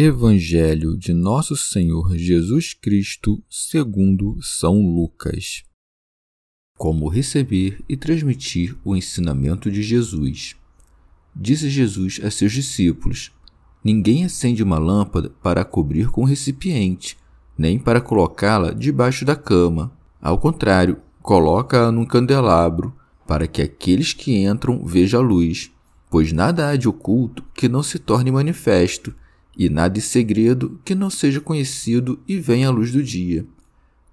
Evangelho de Nosso Senhor Jesus Cristo, segundo São Lucas. Como receber e transmitir o ensinamento de Jesus. Disse Jesus a seus discípulos: Ninguém acende uma lâmpada para cobrir com um recipiente, nem para colocá-la debaixo da cama. Ao contrário, coloca-a num candelabro, para que aqueles que entram vejam a luz. Pois nada há de oculto que não se torne manifesto e nada de segredo que não seja conhecido e venha à luz do dia.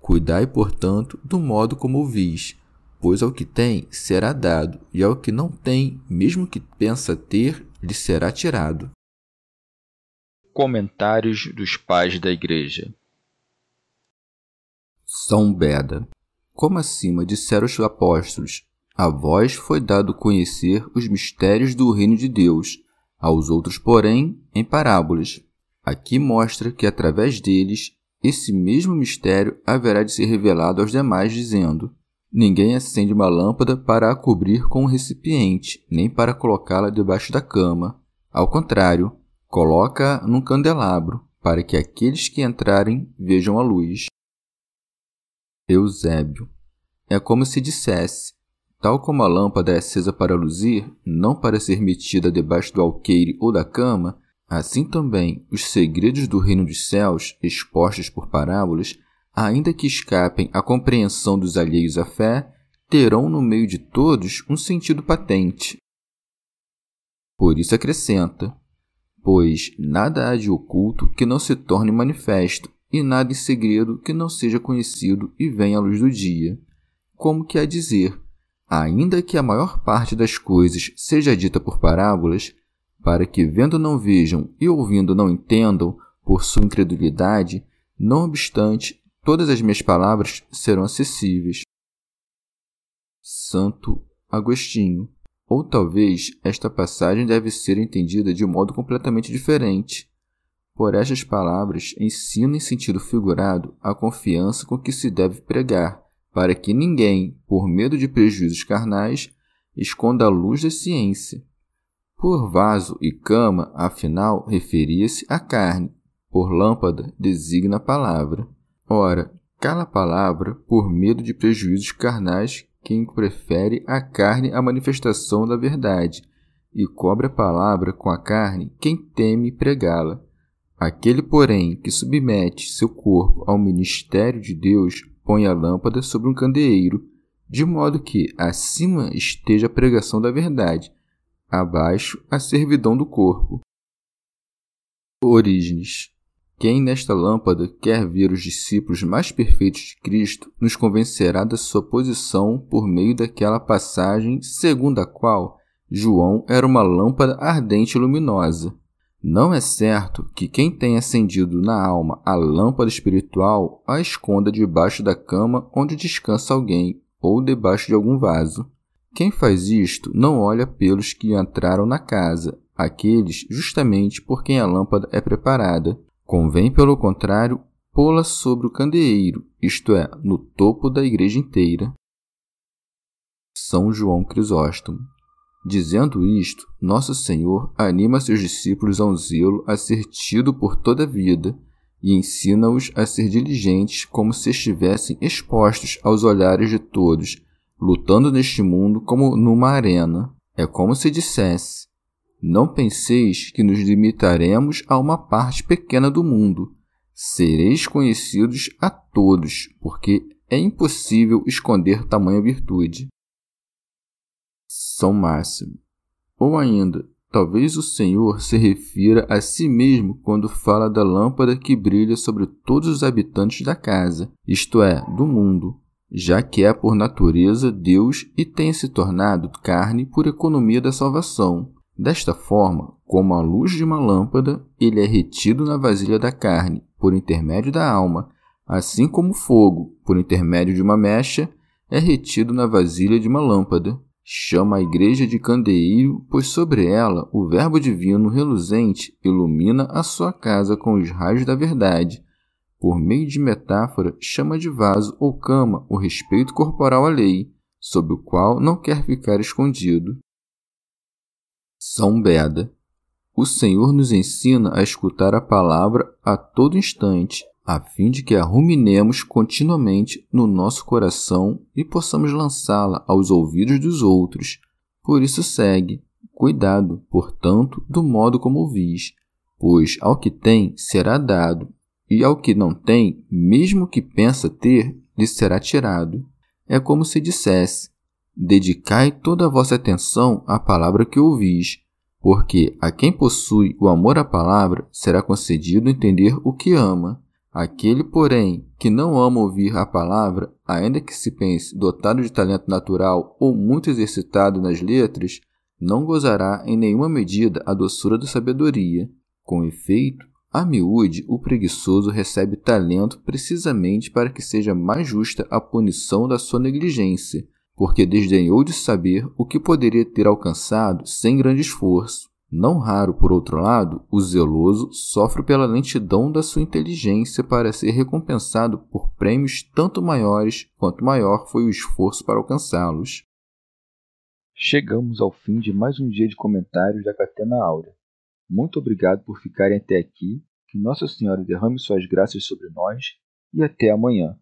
Cuidai, portanto, do modo como ouvis, pois ao que tem será dado, e ao que não tem, mesmo que pensa ter, lhe será tirado. Comentários dos Pais da Igreja São Beda Como acima disseram os apóstolos, a vós foi dado conhecer os mistérios do reino de Deus, aos outros, porém, em parábolas. Aqui mostra que através deles esse mesmo mistério haverá de ser revelado aos demais, dizendo: Ninguém acende uma lâmpada para a cobrir com um recipiente, nem para colocá-la debaixo da cama. Ao contrário, coloca-a num candelabro, para que aqueles que entrarem vejam a luz. Eusébio. É como se dissesse: Tal como a lâmpada é acesa para luzir, não para ser metida debaixo do alqueire ou da cama, assim também os segredos do reino dos céus, expostos por parábolas, ainda que escapem à compreensão dos alheios à fé, terão no meio de todos um sentido patente. Por isso acrescenta: Pois nada há de oculto que não se torne manifesto, e nada em segredo que não seja conhecido e venha à luz do dia. Como que a dizer: Ainda que a maior parte das coisas seja dita por parábolas, para que vendo não vejam e ouvindo não entendam por sua incredulidade, não obstante, todas as minhas palavras serão acessíveis. Santo Agostinho. Ou talvez esta passagem deve ser entendida de um modo completamente diferente. Por estas palavras, ensina em sentido figurado a confiança com que se deve pregar, para que ninguém, por medo de prejuízos carnais, esconda a luz da ciência. Por vaso e cama, afinal, referia-se à carne, por lâmpada designa a palavra. Ora, cala palavra por medo de prejuízos carnais quem prefere a carne à manifestação da verdade, e cobre a palavra com a carne quem teme pregá-la. Aquele, porém, que submete seu corpo ao ministério de Deus põe a lâmpada sobre um candeeiro, de modo que acima esteja a pregação da verdade, abaixo a servidão do corpo. Orígenes. Quem nesta lâmpada quer ver os discípulos mais perfeitos de Cristo, nos convencerá da sua posição por meio daquela passagem segundo a qual João era uma lâmpada ardente e luminosa. Não é certo que quem tem acendido na alma a lâmpada espiritual a esconda debaixo da cama onde descansa alguém ou debaixo de algum vaso. Quem faz isto não olha pelos que entraram na casa, aqueles justamente por quem a lâmpada é preparada. Convém, pelo contrário, pô-la sobre o candeeiro, isto é, no topo da igreja inteira. São João Crisóstomo Dizendo isto, Nosso Senhor anima seus discípulos a um zelo a ser tido por toda a vida e ensina-os a ser diligentes como se estivessem expostos aos olhares de todos, lutando neste mundo como numa arena. É como se dissesse: Não penseis que nos limitaremos a uma parte pequena do mundo. sereis conhecidos a todos, porque é impossível esconder tamanha virtude. São Máximo. Ou ainda, talvez o Senhor se refira a si mesmo quando fala da lâmpada que brilha sobre todos os habitantes da casa, isto é, do mundo, já que é por natureza Deus e tem se tornado carne por economia da salvação. Desta forma, como a luz de uma lâmpada, ele é retido na vasilha da carne, por intermédio da alma, assim como o fogo, por intermédio de uma mecha, é retido na vasilha de uma lâmpada. Chama a igreja de candeeiro, pois sobre ela o Verbo divino reluzente ilumina a sua casa com os raios da verdade. Por meio de metáfora, chama de vaso ou cama o respeito corporal à lei, sob o qual não quer ficar escondido. São Beda. O Senhor nos ensina a escutar a palavra a todo instante, a fim de que a ruminemos continuamente no nosso coração e possamos lançá-la aos ouvidos dos outros. Por isso segue, cuidado, portanto, do modo como ouvis, pois ao que tem será dado, e ao que não tem, mesmo que pensa ter, lhe será tirado. É como se dissesse: Dedicai toda a vossa atenção à palavra que ouvis, porque a quem possui o amor à palavra será concedido entender o que ama. Aquele, porém, que não ama ouvir a palavra, ainda que se pense dotado de talento natural ou muito exercitado nas letras, não gozará em nenhuma medida a doçura da sabedoria. Com efeito, a miúde, o preguiçoso recebe talento precisamente para que seja mais justa a punição da sua negligência, porque desdenhou de saber o que poderia ter alcançado sem grande esforço. Não raro, por outro lado, o zeloso sofre pela lentidão da sua inteligência para ser recompensado por prêmios tanto maiores quanto maior foi o esforço para alcançá-los. Chegamos ao fim de mais um dia de comentários da Catena Áurea. Muito obrigado por ficarem até aqui, que Nossa Senhora derrame suas graças sobre nós e até amanhã.